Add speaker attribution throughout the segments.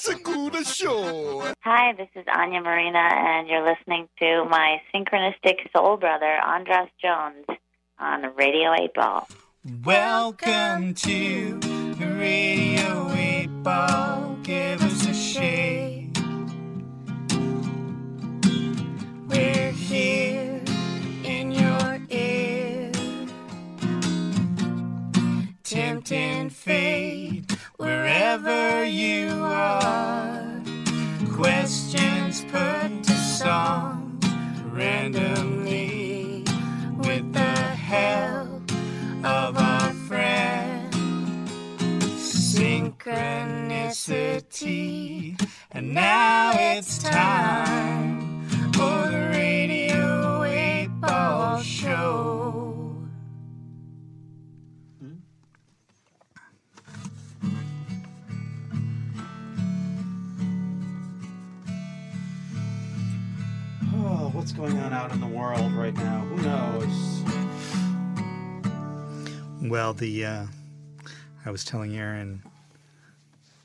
Speaker 1: Segura Show.
Speaker 2: Hi, this is Anya Marina, and you're listening to my synchronistic soul brother, Andras Jones, on Radio 8 Ball.
Speaker 3: Welcome to Radio 8 Ball. Give us a shake. We're here in your ear. Tempting fate wherever you are. Questions put to song randomly with the help of our friend synchronicity and now it's time for the
Speaker 4: what's going on out in the world right now? Who knows?
Speaker 5: Well, the uh, I was telling Aaron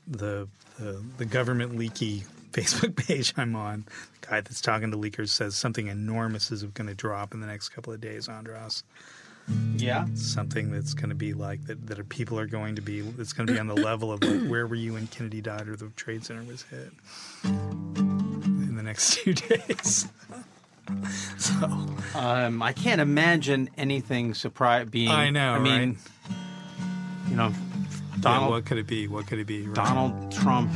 Speaker 5: the, the the government leaky Facebook page I'm on. The guy that's talking to leakers says something enormous is going to drop in the next couple of days, Andras.
Speaker 4: Yeah.
Speaker 5: Something that's going to be like that. That are, people are going to be. It's going to be on the level of like, where were you when Kennedy died or the Trade Center was hit in the next few days. so
Speaker 4: Um, I can't imagine anything surprise being.
Speaker 5: I know,
Speaker 4: I mean, you know,
Speaker 5: Donald,
Speaker 4: Donald
Speaker 5: what could it be? What could it be? Right?
Speaker 4: Donald Trump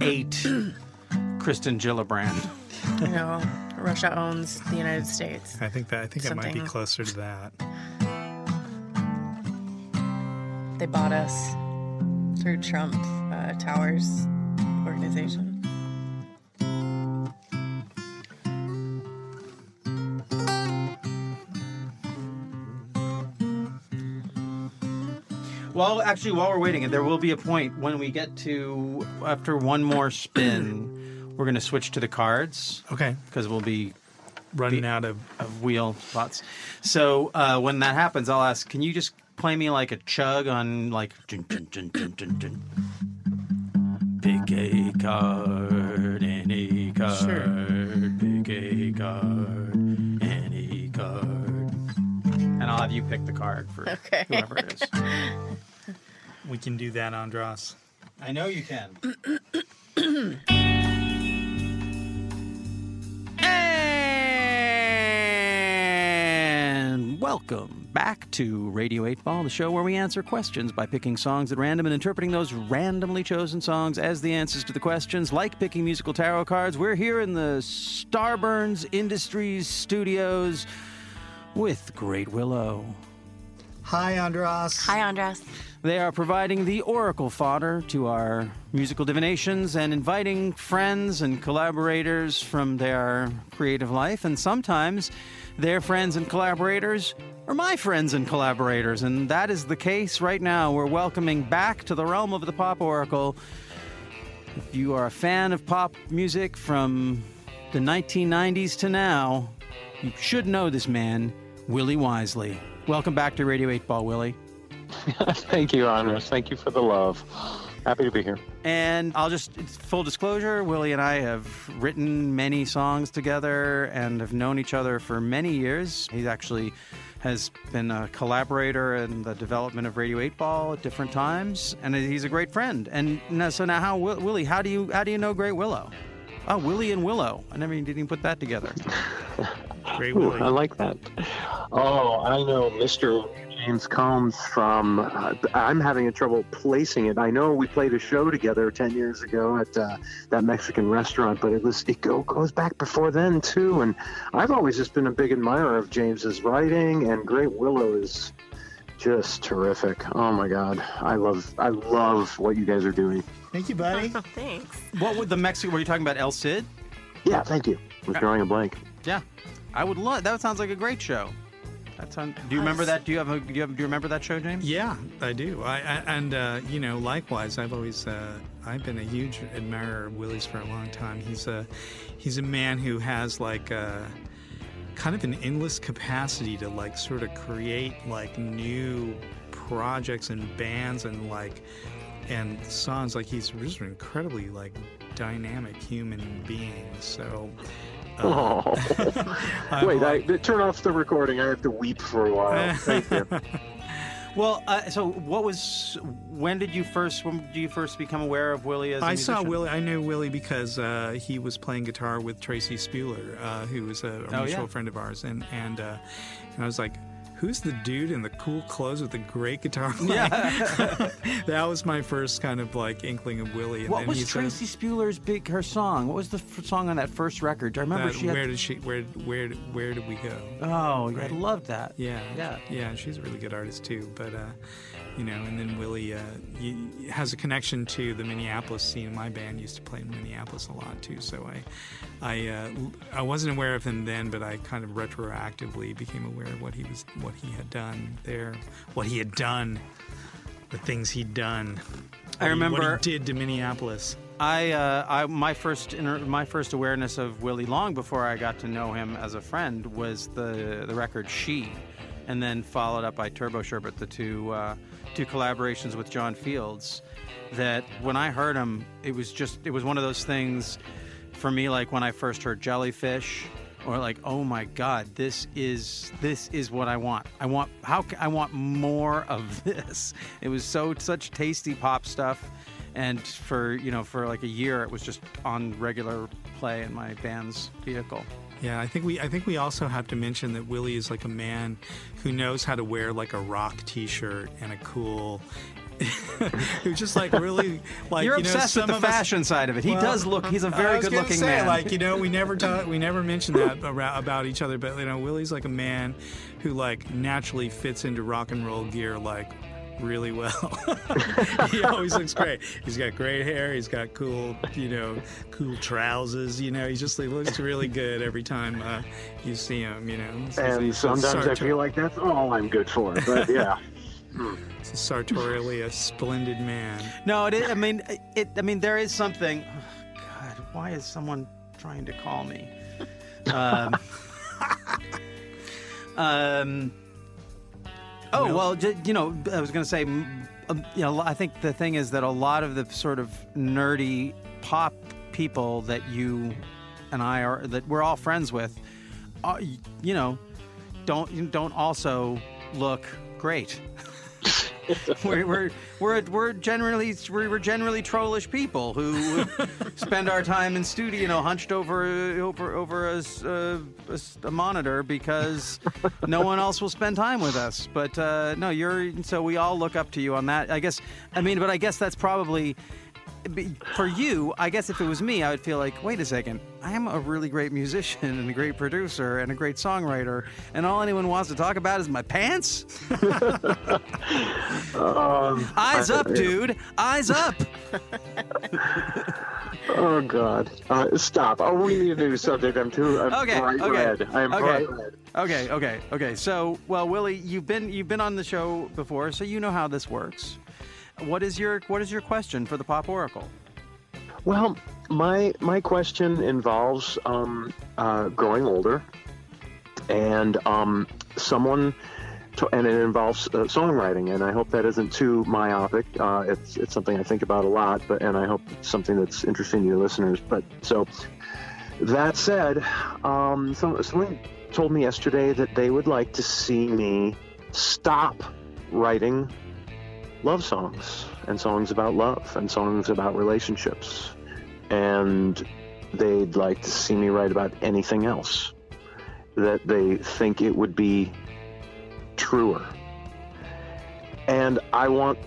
Speaker 4: ate Kirsten Gillibrand.
Speaker 6: You know, Russia owns the United States.
Speaker 5: I think that I think it might be closer to that.
Speaker 6: They bought us through Trump uh, Towers organization.
Speaker 4: Well, actually, while we're waiting, there will be a point when we get to after one more spin, we're going to switch to the cards.
Speaker 5: Okay.
Speaker 4: Because we'll be
Speaker 5: running out of,
Speaker 4: of wheel spots. So uh, when that happens, I'll ask, can you just play me like a chug on like dun, dun, dun, dun, dun, dun. pick a card, any card,
Speaker 6: Sure.
Speaker 4: pick a card, any card, and I'll have you pick the card for
Speaker 6: Okay.
Speaker 4: whoever it is.
Speaker 5: We can do that, Andras.
Speaker 4: I know you can. And welcome back to Radio 8 Ball, the show where we answer questions by picking songs at random and interpreting those randomly chosen songs as the answers to the questions. Like picking musical tarot cards, we're here in the Starburns Industries studios with Great Willow.
Speaker 5: Hi, Andras.
Speaker 6: Hi, Andras.
Speaker 4: They are providing the oracle fodder to our musical divinations and inviting friends and collaborators from their creative life. And sometimes their friends and collaborators are my friends and collaborators. And that is the case right now. We're welcoming back to the realm of the pop oracle. If you are a fan of pop music from the 1990s to now, you should know this man, Willie Wisely. Welcome back to Radio 8 Ball, Willie.
Speaker 7: Thank you, Andras. Thank you for the love. Happy to be here.
Speaker 4: And I'll just full disclosure, Willie and I have written many songs together and have known each other for many years. He actually has been a collaborator in the development of Radio 8 Ball at different times, and he's a great friend. And so now, how Willie? How do you how do you know Great Willow? Oh, Willie and Willow. I never even didn't even put that together.
Speaker 5: Great
Speaker 7: Ooh,
Speaker 5: Willie.
Speaker 7: I like that. Oh, I know Mr. James Combs from. Uh, I'm having a trouble placing it. I know we played a show together 10 years ago at uh, that Mexican restaurant, but it was it go, goes back before then too. And I've always just been a big admirer of James's writing, and Great Willow is just terrific. Oh my God, I love I love what you guys are doing.
Speaker 5: Thank you, buddy.
Speaker 6: Thanks.
Speaker 4: What would the Mexican? Were you talking about El Cid?
Speaker 7: Yeah, thank you. I was drawing a blank.
Speaker 4: Yeah, I would love. That sounds like a great show. That sound, do you remember that? Do you have a? Do you, have, do you remember that show, James?
Speaker 5: Yeah, I do. I, I and uh, you know, likewise, I've always uh, I've been a huge admirer of Willie's for a long time. He's a he's a man who has like a kind of an endless capacity to like sort of create like new projects and bands and like and songs like he's just an incredibly like dynamic human being. So. Uh,
Speaker 7: Oh,
Speaker 5: I'm
Speaker 7: wait! I,
Speaker 5: like-
Speaker 7: turn off the recording. I have to weep for a while. Thank you.
Speaker 4: Well, uh, so what was? When did you first? When did you first become aware of Willie as a
Speaker 5: I saw? Willie. I knew Willie because uh, he was playing guitar with Tracy Spuler, uh, who was a, a
Speaker 4: Oh,
Speaker 5: mutual
Speaker 4: yeah.
Speaker 5: friend of ours, and and uh, and I was like, "Who's the dude in the cool clothes with the great guitar?" playing?"
Speaker 4: Yeah.
Speaker 5: that was my first kind of like inkling of Willie. And
Speaker 4: what
Speaker 5: then
Speaker 4: was
Speaker 5: he said
Speaker 4: Tracy Spuler's big her song? What was the f- song on that first record? I remember
Speaker 5: that,
Speaker 4: she had.
Speaker 5: where did she? Where where where did we go?
Speaker 4: oh, I
Speaker 5: Right.
Speaker 4: loved that.
Speaker 5: Yeah,
Speaker 4: Yeah.
Speaker 5: yeah. She's a really good artist too. But uh, you know, and then Willie uh, y has a connection to the Minneapolis scene. My band used to play in Minneapolis a lot too. So I, I, uh, I wasn't aware of him then, but I kind of retroactively became aware of what he was, what he had done there, what he had done, the things he'd done.
Speaker 4: I
Speaker 5: he-
Speaker 4: remember-
Speaker 5: what he did to Minneapolis.
Speaker 4: I, uh, I my first inter- my first awareness of Willie long before I got to know him as a friend was the the record She, and then followed up by Turbo Sherbet, the two uh, two collaborations with John Fields. That when I heard them, it was just it was one of those things for me like when I first heard Jellyfish. Or like, oh my God, this is this is what I want. I want how I want more of this. It was so such tasty pop stuff, and for you know for like a year it was just on regular play in my band's vehicle
Speaker 5: Yeah, I think we I think we also have to mention that Willie is like a man who knows how to wear like a rock T-shirt and a cool. who's just like really like
Speaker 4: you're
Speaker 5: you know,
Speaker 4: obsessed with the
Speaker 5: of us-
Speaker 4: fashion side of it he
Speaker 5: Well,
Speaker 4: does look he's a very good looking
Speaker 5: say,
Speaker 4: man
Speaker 5: Like you know, we never talk, we never mention that about each other. But you know, Willie's like a man who like naturally fits into rock and roll gear like really well. he always looks great. He's got great hair. He's got cool, you know, cool trousers. You know, he just he looks really good every time uh, you see him. You know, He's-
Speaker 7: And
Speaker 5: he's a
Speaker 7: sometimes I feel like that's all I'm good for. But yeah.
Speaker 5: he's sartorially a splendid man.
Speaker 4: no it is, i mean it i mean there is something god why is someone trying to call me um, um oh well you know i was going to say m- um, you know i think the thing is that a lot of the sort of nerdy pop people that you and i are that we're all friends with are, you know don't don't also look great we're, we're, we're, we're generally we're, generally trollish people who spend our time in studio, you know, hunched over over over a, a a monitor because no one else will spend time with us. But uh, no, you're so we all look up to you on that. I guess I mean, but I guess that's probably for you. I guess if it was me, I would feel like, wait a second, I'm a really great musician and a great producer and a great songwriter, and all anyone wants to talk about is my pants.
Speaker 7: Um,
Speaker 4: Eyes up, dude. Eyes up.
Speaker 7: Oh God! Uh, stop! Oh, we need a new subject. I'm too. I'm
Speaker 4: Okay,
Speaker 7: bright
Speaker 4: okay,
Speaker 7: red. I am
Speaker 4: okay.
Speaker 7: bright red.
Speaker 4: Okay, okay, okay. So, well, Willie, you've been you've been on the show before, so you know how this works. What is your what is your question for the Pop Oracle?
Speaker 7: Well, my my question involves um, uh, growing older, and um, someone, to, and it involves uh, songwriting. And I hope that isn't too myopic. Uh, it's it's something I think about a lot, but and I hope it's something that's interesting to your listeners. But so that said, um, some, someone told me yesterday that they would like to see me stop writing love songs and songs about love and songs about relationships. And they'd like to see me write about anything else that they think it would be truer. And I want,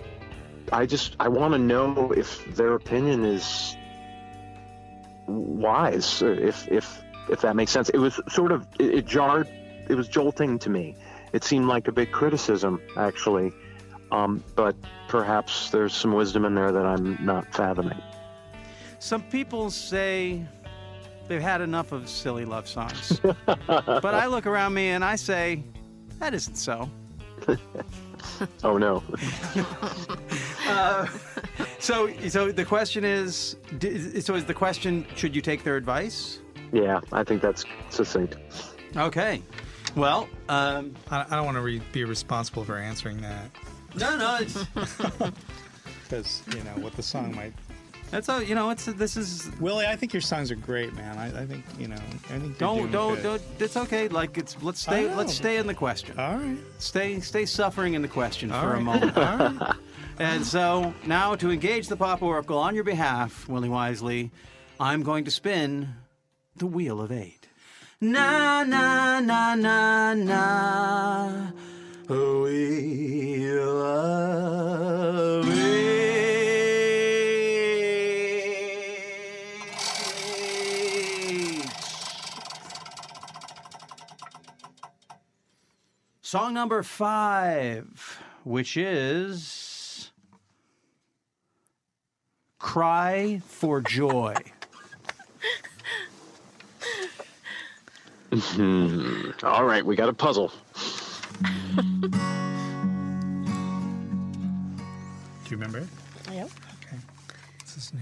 Speaker 7: I just, I want to know if their opinion is wise, if, if, if that makes sense. It was sort of, it, it jarred, it was jolting to me. It seemed like a big criticism, actually. Um, but perhaps there's some wisdom in there that I'm not fathoming.
Speaker 4: Some people say they've had enough of silly love songs, but I look around me and I say that isn't so.
Speaker 7: Oh no.
Speaker 4: Uh, so, so the question is, so is the question, should you take their advice?
Speaker 7: Yeah, I think that's succinct.
Speaker 4: Okay. Well, um,
Speaker 5: I, I don't want to re- be responsible for answering that.
Speaker 4: No, no, it's,
Speaker 5: because you know what the song might.
Speaker 4: That's all. You know, it's this is.
Speaker 5: Willie, I think your songs are great, man. I, I think you know. I think you're
Speaker 4: Don't
Speaker 5: doing
Speaker 4: don't
Speaker 5: good.
Speaker 4: don't. It's okay. Like it's let's stay
Speaker 5: know.
Speaker 4: let's stay in the question.
Speaker 5: All right.
Speaker 4: Stay stay suffering in the question
Speaker 5: All
Speaker 4: for a
Speaker 5: right.
Speaker 4: moment.
Speaker 5: All right.
Speaker 4: And so now to engage the Pop Oracle on your behalf, Willie Wisely, I'm going to spin the Wheel of Eight. Na na na na na. Wheel of Eight. Song number five, which is Cry for Joy.
Speaker 7: All right, we got a puzzle.
Speaker 5: Do you remember it?
Speaker 6: Yep.
Speaker 5: Okay. This is new.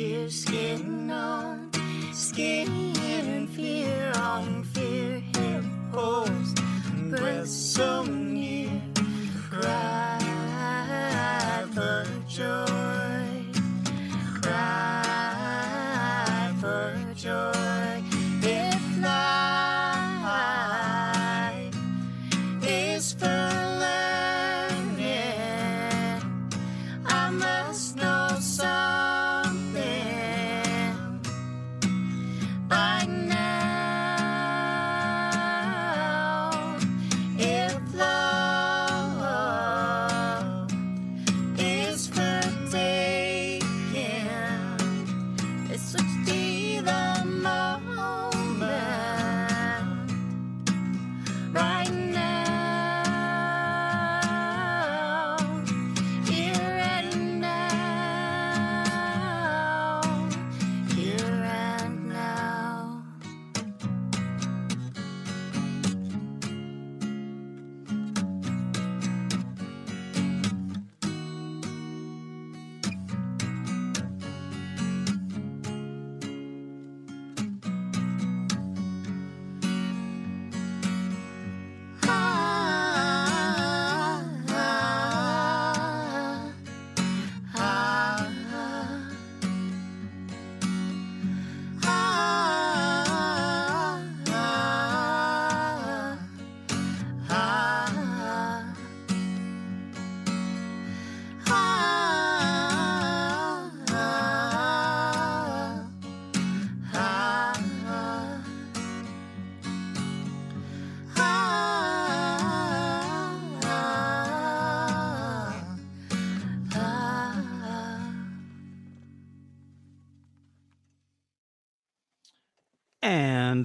Speaker 3: Tears getting on, skin fear on fear, head post, breath so near, cry for joy,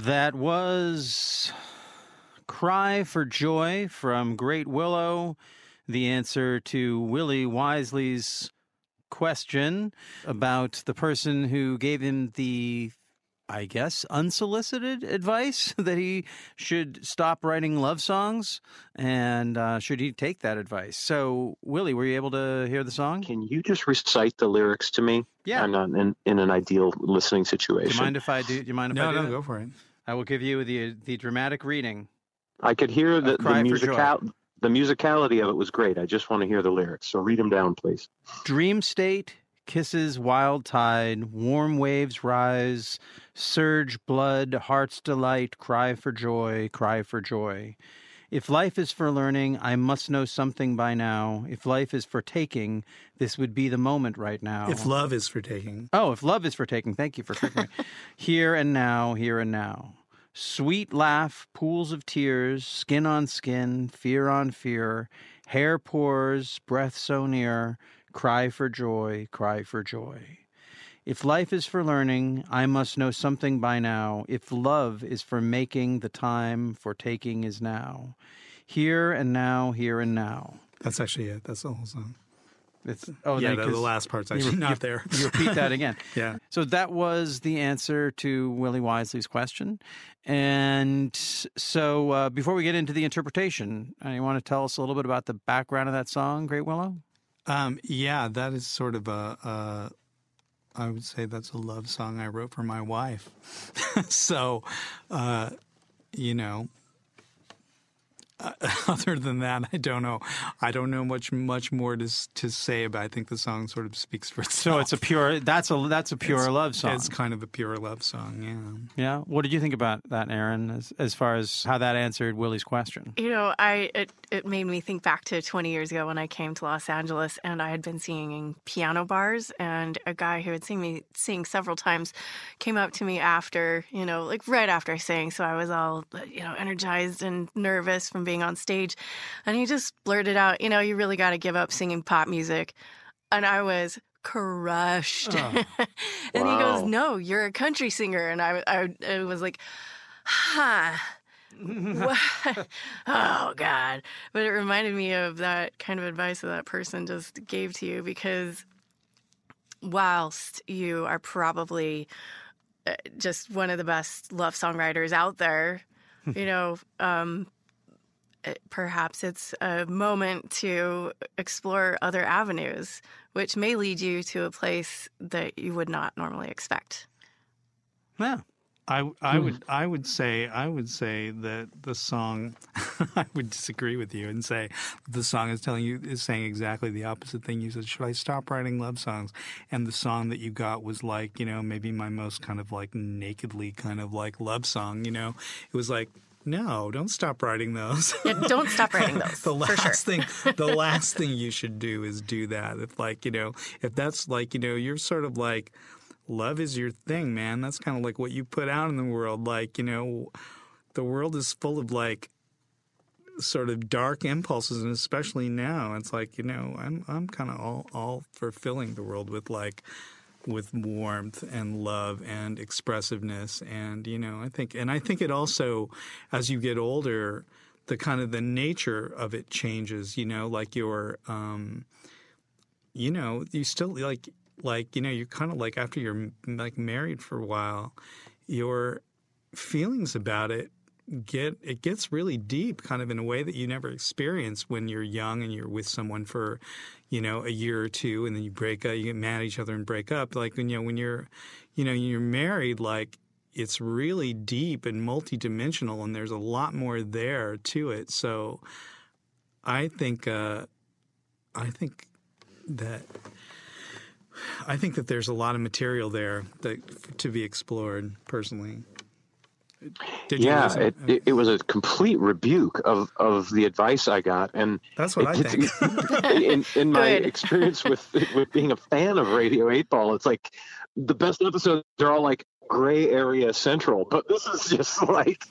Speaker 4: that was Cry for Joy from Great Willow, the answer to Willie Wisely's question about the person who gave him the, I guess, unsolicited advice that he should stop writing love songs and uh, should he take that advice. So, Willie, were you able to hear the song?
Speaker 7: Can you just recite the lyrics to me?
Speaker 4: Yeah.
Speaker 7: I'm not in, in an ideal listening situation.
Speaker 4: Do you
Speaker 7: situation.
Speaker 4: mind if I do? Do you mind if
Speaker 5: No,
Speaker 4: I do?
Speaker 5: no,
Speaker 4: that?
Speaker 5: go for it.
Speaker 4: I will give you the the dramatic reading.
Speaker 7: I could hear the, the musical the musicality of it was great. I just want to hear the lyrics. So read them down, please.
Speaker 4: Dream state, kisses wild tide, warm waves rise, surge blood, heart's delight, cry for joy, cry for joy. If life is for learning, I must know something by now. If life is for taking, this would be the moment right now.
Speaker 5: If love is for taking.
Speaker 4: Oh, if love is for taking, thank you for correcting me. here and now, here and now. Sweet laugh, pools of tears, skin on skin, fear on fear, hair pours, breath so near, cry for joy, cry for joy. If life is for learning, I must know something by now. If love is for making, the time for taking is now. Here and now, here and now.
Speaker 5: That's actually it. That's the whole song.
Speaker 4: It's oh
Speaker 5: yeah, the, the last part's
Speaker 4: you
Speaker 5: actually
Speaker 4: re-
Speaker 5: not
Speaker 4: you-
Speaker 5: there.
Speaker 4: You repeat that again.
Speaker 5: yeah.
Speaker 4: So that was the answer to Willie Wisely's question. And so uh, before we get into the interpretation, uh, you want to tell us a little bit about the background of that song, Great Willow?
Speaker 5: Um, yeah, that is sort of a, a, I would say that's a love song I wrote for my wife. so, uh, you know, other than that, I don't know. I don't know much much more to to say But I think the song sort of speaks for itself.
Speaker 4: So it's a pure that's a that's a pure
Speaker 5: It's-
Speaker 4: love song.
Speaker 5: It's kind of a pure love song. Yeah.
Speaker 4: Yeah. What did you think about that, Aaron, as, as far as how that answered Willie's question?
Speaker 6: You know, I it, it made me think back to 20 years ago when I came to Los Angeles and I had been singing piano bars and a guy who had seen me sing several times came up to me after, you know, like right after I sang, so I was all, you know, energized and nervous from being on stage and he just blurted out, you know, you really got to give up singing pop music. And I was crushed.
Speaker 4: Oh.
Speaker 6: and he goes, "No, you're a country singer." And I I, I was like, "Huh." What? oh God! But it reminded me of that kind of advice that that person just gave to you because whilst you are probably uh, just one of the best love songwriters out there, you know, um, Uh, perhaps it's a moment to explore other avenues, which may lead you to a place that you would not normally expect.
Speaker 4: Yeah.
Speaker 5: I, I hmm. would I would say I would say that the song I would disagree with you and say the song is telling you is saying exactly the opposite thing. You said, Should I stop writing love songs? And the song that you got was like, you know, maybe my most kind of like nakedly kind of like love song, you know. It was like no, don't stop writing those.
Speaker 6: Yeah, don't stop writing those.
Speaker 5: the
Speaker 6: for sure.
Speaker 5: last thing the last thing you should do is do that if like you know if that's like you know you're sort of like love is your thing man that's kind of like what you put out in the world like you know the world is full of like sort of dark impulses and especially now it's like you know i'm i'm kind of all all for filling the world with like with warmth and love and expressiveness and you know i think and i think it also as you get older the kind of the nature of it changes you know like your um you know you still like like you know you're kind of like after you're like married for a while your feelings about it get it gets really deep kind of in a way that you never experience when you're young and you're with someone for you know a year or two and then you break up you get mad at each other and break up like when you know when you're you know you're married like it's really deep and multidimensional and there's a lot more there to it so i think uh i think that I think that there's a lot of material there that to be explored personally. Did you
Speaker 7: yeah, it, it, it was a complete rebuke of, of the advice I got, and
Speaker 5: That's what I
Speaker 7: it-
Speaker 5: think.
Speaker 7: in, in my
Speaker 6: Good.
Speaker 7: experience with with being a fan of Radio Eight Ball, it's like the best episodes are all like gray area central, but this is just like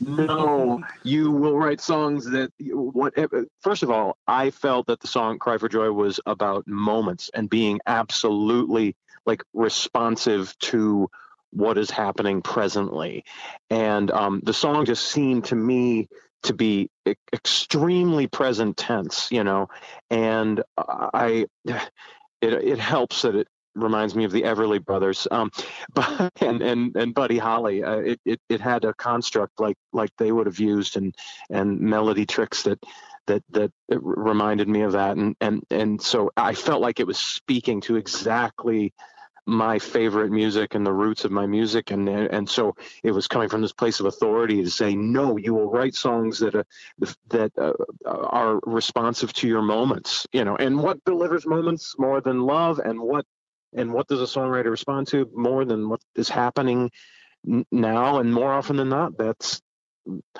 Speaker 7: no. You will write songs that whatever. Eh, first of all, I felt that the song "Cry for Joy" was about moments and being absolutely like responsive to what is happening presently, and um, the song just seemed to me to be e- extremely present tense, you know, and I it it helps that it reminds me of the Everly Brothers, um, but and and and Buddy Holly. Uh, it, it it had a construct like like they would have used and and melody tricks that that that reminded me of that, and and and so I felt like it was speaking to exactly my favorite music and the roots of my music. And and so it was coming from this place of authority to say no you will write songs that uh, that uh, are responsive to your moments you know. And what delivers moments more than love? And what and what does a songwriter respond to more than what is happening now and more often than not? That's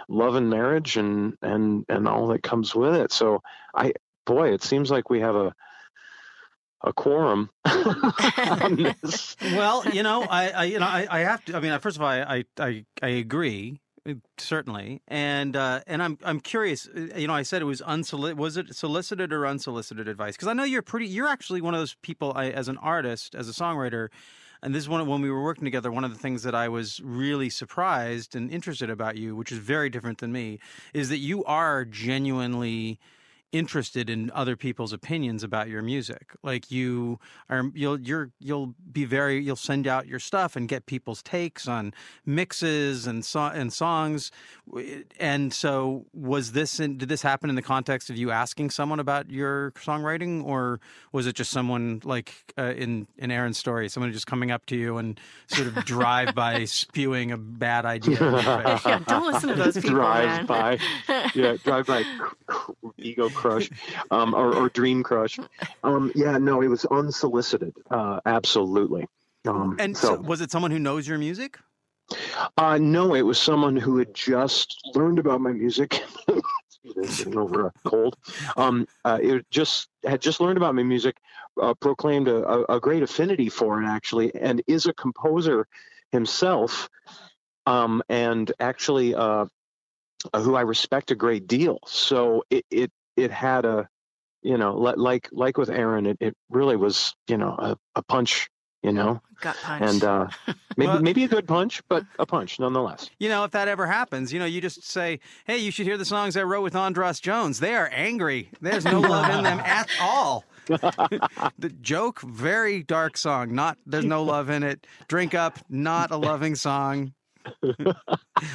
Speaker 7: love and marriage and and and all that comes with it. So i boy it seems like we have a a quorum on this.
Speaker 4: Well, you know, I, I you know, I, I have to. I mean, first of all, I, I, I agree uh, certainly, and uh, and I'm I'm curious. uh, You know, I said it was unsolicited. Was it solicited or unsolicited advice? Because I know you're pretty. You're actually one of those people. I, as an artist, as a songwriter. And this is one of- when we were working together. One of the things that I was really surprised and interested about you, which is very different than me, is that you are genuinely interested in other people's opinions about your music. Like you are you'll you're you'll be very you'll send out your stuff and get people's takes on mixes and so, and songs. And so was this in, did this happen in the context of you asking someone about your songwriting or was it just someone like uh, in in Aaron's story someone just coming up to you and sort of drive by spewing a bad idea in your face?
Speaker 6: yeah, don't listen to those people,
Speaker 7: Drive
Speaker 6: man.
Speaker 7: by yeah drive by cr- cr- ego crush um or, or dream crush. Um yeah no it was unsolicited uh absolutely. Um
Speaker 4: And so, was it someone who knows your music?
Speaker 7: uh no it was someone who had just learned about my music. Over a cold. Um uh, it just had just learned about my music uh, proclaimed a, a, a great affinity for it actually and is a composer himself. Um and actually uh, who I respect a great deal. So it it it had a you know like like with Aaron, it, it really was you know a, a punch, you know,
Speaker 6: Gut punch.
Speaker 7: and uh, maybe
Speaker 4: Well-
Speaker 7: maybe a good punch, but a punch nonetheless.
Speaker 4: You know, if that ever happens, you know, you just say, "Hey, you should hear the songs I wrote with Andras Jones. They are angry. There's no love in them at all." the joke, very dark song. Not there's no love in it. Drink up, not a loving song.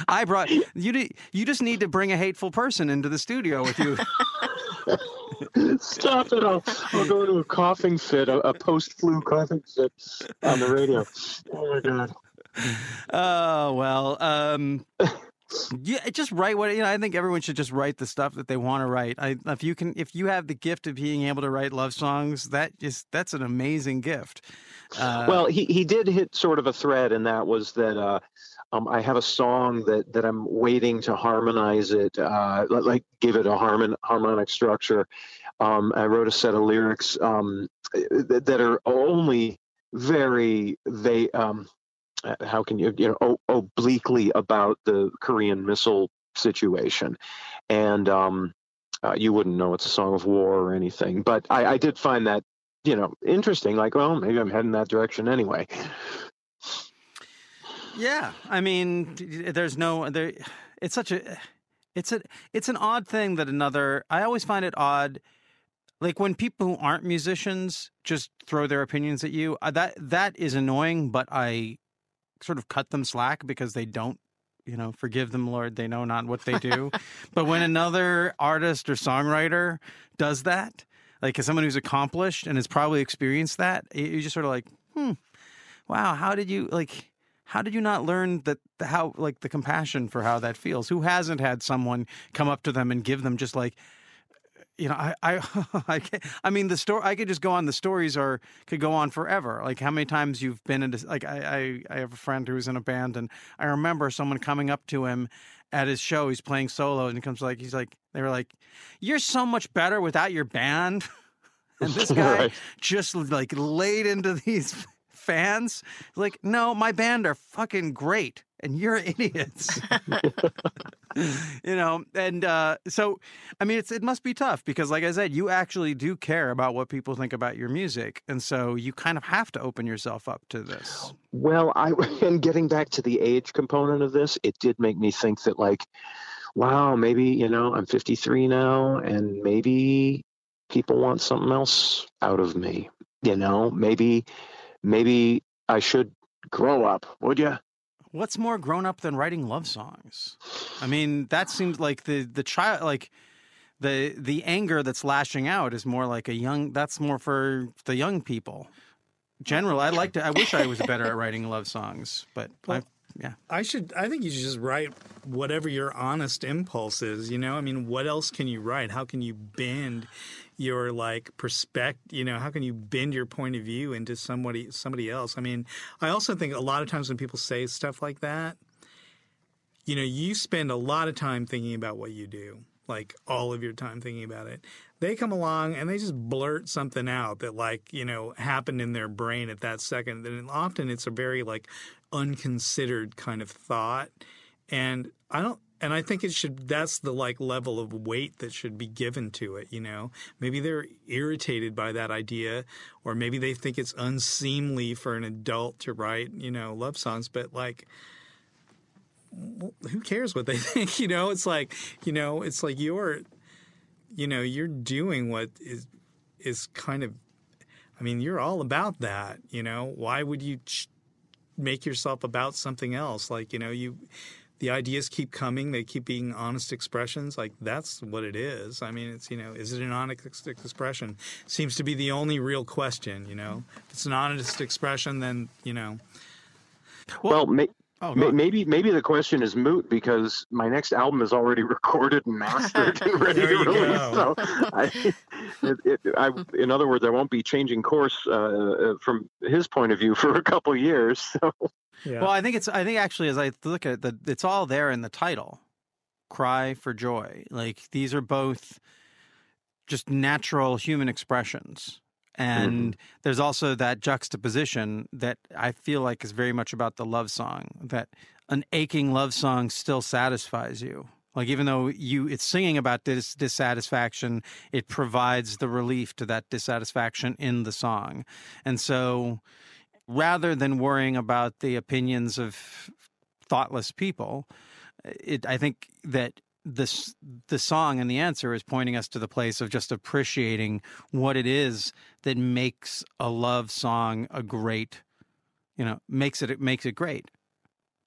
Speaker 4: I brought you. You just need to bring a hateful person into the studio with you.
Speaker 7: Stop it! I'll, I'll go into a coughing fit, a, a post flu coughing fit on the radio. Oh my god!
Speaker 4: Oh well. Um, yeah, just write what you know. I think everyone should just write the stuff that they want to write. I, if you can, if you have the gift of being able to write love songs, that is that's an amazing gift. Uh,
Speaker 7: well, he, he did hit sort of a thread, and that was that uh, um, I have a song that, that I'm waiting to harmonize it, uh, like give it a harmon, harmonic structure. Um, I wrote a set of lyrics um, that, that are only very they um, how can you you know obliquely about the Korean missile situation, and um, uh, you wouldn't know it's a song of war or anything. But I, I did find that you know interesting. Like, well, maybe I'm heading that direction anyway.
Speaker 4: Yeah, I mean, there's no there. It's such a, it's a, it's an odd thing that another. I always find it odd, like when people who aren't musicians just throw their opinions at you. Uh, that that is annoying, but I sort of cut them slack because they don't. You know, forgive them, Lord. They know not what they do. but when another artist or songwriter does that, like as someone who's accomplished and has probably experienced that, you- just sort of like, hmm, wow, how did you like? how did you not learn that the, how like the compassion for how that feels who hasn't had someone come up to them and give them just like you know i i i, I mean the story i could just go on the stories are could go on forever like how many times you've been into like i i, I have a friend who's in a band and i remember someone coming up to him at his show he's playing solo and he comes like he's like they were like you're so much better without your band and this guy
Speaker 7: Right.
Speaker 4: just like laid into these fans like no my band are fucking great and you're idiots you know and uh so i mean it's it must be tough because like i said you actually do care about what people think about your music and so you kind of have to open yourself up to this
Speaker 7: Well, I and getting back to the age component of this, it did make me think that like wow, maybe you know I'm 53 now, and maybe people want something else out of me. You know, maybe maybe I should grow up. Would you?
Speaker 4: What's more grown up than writing love songs? I mean, that seems like the the child like the the anger that's lashing out is more like a young that's more for the young people. Generally, I like to I wish I was better at writing love songs, but I, yeah.
Speaker 5: I should. I think you should just write whatever your honest impulse is. You know, I mean, what else can you write? How can you bend your like perspective? You know, how can you bend your point of view into somebody somebody else? I mean, I also think a lot of times when people say stuff like that, you know, you spend a lot of time thinking about what you do, like all of your time thinking about it. They come along and they just blurt something out that like, you know, happened in their brain at that second. And often it's a very like unconsidered kind of thought. And I don't and I think it should that's the like level of weight that should be given to it, you know. Maybe they're irritated by that idea or maybe they think it's unseemly for an adult to write, you know, love songs, but like who cares what they think you know? It's like you know it's like you're you know you're doing what is is kind of i mean you're all about that you know? Why would you ch- make yourself about something else? Like you know you the ideas keep coming they keep being honest expressions like that's what it is. I mean it's you know is it an honest expression? Seems to be the only real question you know? If it's an honest expression then you know.
Speaker 7: Well, may,
Speaker 4: Oh,
Speaker 7: may, maybe maybe the question is moot because my next album is already recorded and mastered and ready to release.
Speaker 5: go.
Speaker 7: So, I, it, it, I, in other words, I won't be changing course uh, uh, from his point of view for a couple years. So,
Speaker 5: yeah
Speaker 4: Well, I think it's. I think actually, as I look at the, it's all there in the title, "Cry for Joy." Like these are both just natural human expressions, Mm-hmm. and there's also that juxtaposition that I feel like is very much about the love song. That an aching love song still satisfies you. Like even though you it's singing about this dissatisfaction, it provides the relief to that dissatisfaction in the song, and so rather than worrying about the opinions of thoughtless people, it, I think that this the song and the answer is pointing us to the place of just appreciating what it is that makes a love song a great, you know, makes it it makes it great.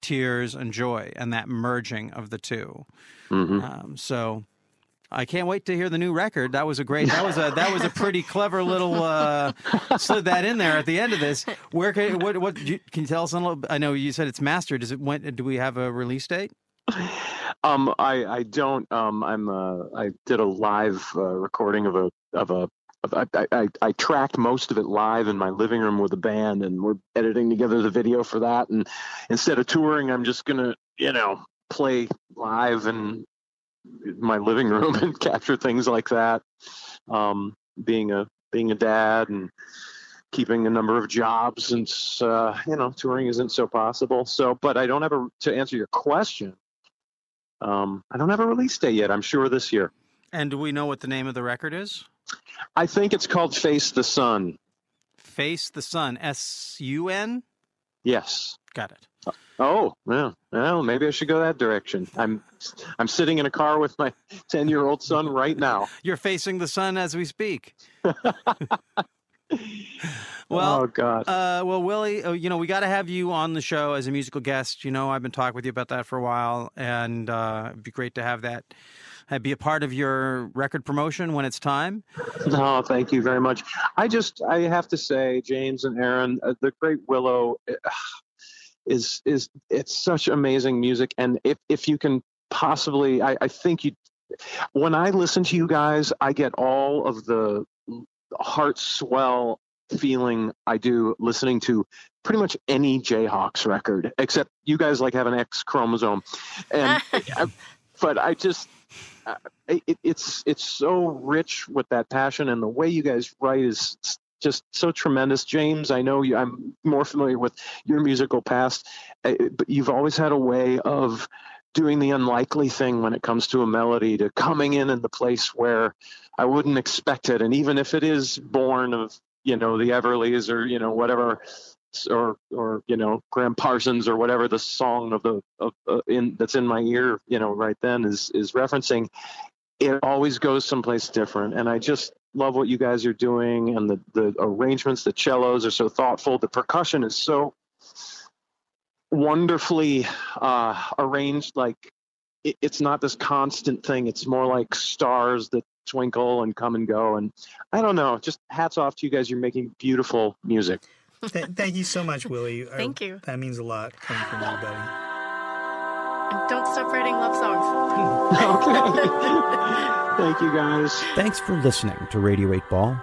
Speaker 4: Tears and joy and that merging of the 2
Speaker 7: mhm.
Speaker 4: Um, so I can't wait to hear the new record. That was a great. That was a that was a pretty clever little uh, slid that in there at the end of this. Where can what what can you tell us a little? I know you said it's mastered. Is it when? Do we have a release date?
Speaker 7: Um, I I don't. Um, I'm. Uh, I did a live uh, recording of a of a. Of, I, I, I tracked most of it live in my living room with a band, and we're editing together the video for that. And instead of touring, I'm just gonna, you know, play live in my living room and capture things like that. Um, being a being a dad and keeping a number of jobs since uh, you know touring isn't so possible. So, but I don't have a to answer your question. Um, I don't have a release date yet. I'm sure this year.
Speaker 4: And do we know what the name of the record is?
Speaker 7: I think it's called Face the Sun.
Speaker 4: Face the Sun. S U N.
Speaker 7: Yes.
Speaker 4: Got it.
Speaker 7: Oh, yeah. Well, maybe I should go that direction. I'm I'm sitting in a car with my 10 year old son right now.
Speaker 4: You're facing the sun as we speak. well,
Speaker 7: oh God.
Speaker 4: Uh, well, Willie, uh, you know, we got to have you on the show as a musical guest. You know, I've been talking with you about that for a while, and uh, it'd be great to have that uh, be a part of your record promotion when it's time.
Speaker 7: No, thank you very much. I just I have to say, James and Aaron, uh, the Great Willow uh, is is it's such amazing music, and if if you can possibly, I, I think you. When I listen to you guys, I get all of the heart swell feeling I do listening to pretty much any Jayhawks record, except you guys like have an X chromosome, and I, but I just uh, it, it's it's so rich with that passion and the way you guys write is just so tremendous. James, I know you, I'm more familiar with your musical past, uh, but you've always had a way of doing the unlikely thing when it comes to a melody to coming in in the place where I wouldn't expect it. And even if it is born of, you know, the Everlys or, you know, whatever, or or you know Gram Parsons or whatever the song of the of uh, in that's in my ear you know right then is is referencing it always goes someplace different and I just love what you guys are doing and the the arrangements the cellos are so thoughtful the percussion is so wonderfully uh, arranged like it, it's not this constant thing it's more like stars that twinkle and come and go and i don't know just hats off to you guys you're making beautiful music
Speaker 5: Th- thank you so much, Willie. I-
Speaker 6: Thank you.
Speaker 5: That means a lot coming from you, buddy.
Speaker 6: And don't stop writing love songs.
Speaker 7: okay thank you guys
Speaker 4: Thanks for listening to Radio 8 Ball.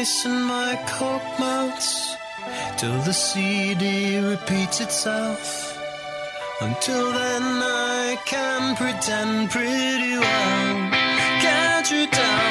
Speaker 8: ice and my coke melts till the CD repeats itself. Until then, I can pretend pretty well. Can't you tell?